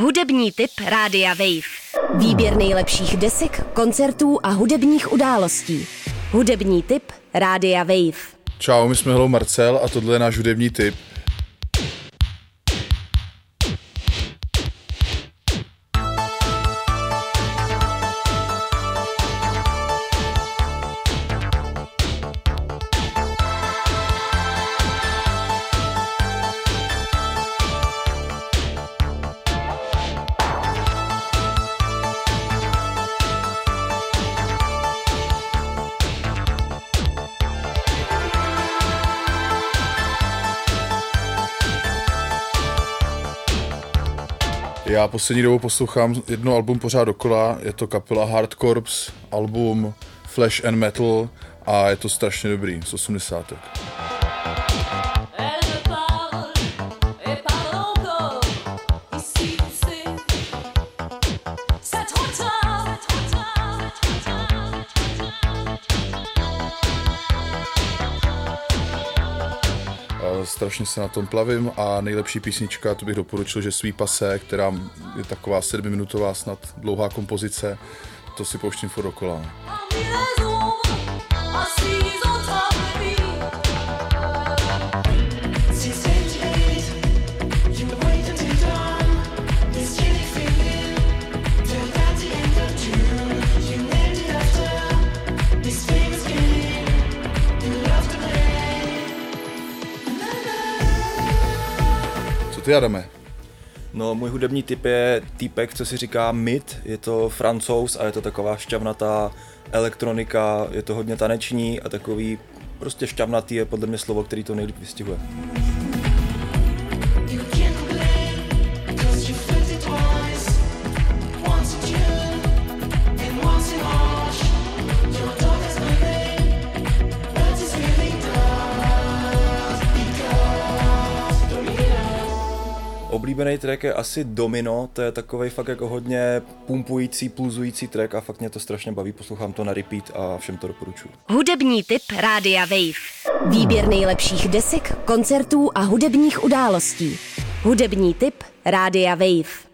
Hudební tip Rádia Wave. Výběr nejlepších desek, koncertů a hudebních událostí. Hudební tip Rádia Wave. Čau, my jsme Hello Marcel a tohle je náš hudební tip. Já poslední dobou poslouchám jedno album pořád dokola, je to kapela Hard Corps, album Flash and Metal a je to strašně dobrý, z 80. strašně se na tom plavím a nejlepší písnička, to bych doporučil, že Svý pase, která je taková sedmiminutová snad dlouhá kompozice, to si pouštím furt. Parmi ty, Adame? No, můj hudební typ je týpek, co si říká Mid, je to francouz a je to taková šťavnatá elektronika, je to hodně taneční a takový prostě šťavnatý je podle mě slovo, který to nejlíp vystihuje. Oblíbený track je asi Domino, to je takový fakt jako hodně pumpující, pulzující track a fakt mě to strašně baví, poslouchám to na repeat a všem to doporučuji. Hudební tip Rádia Wave. Výběr nejlepších desek, koncertů a hudebních událostí. Hudební tip Rádia Wave.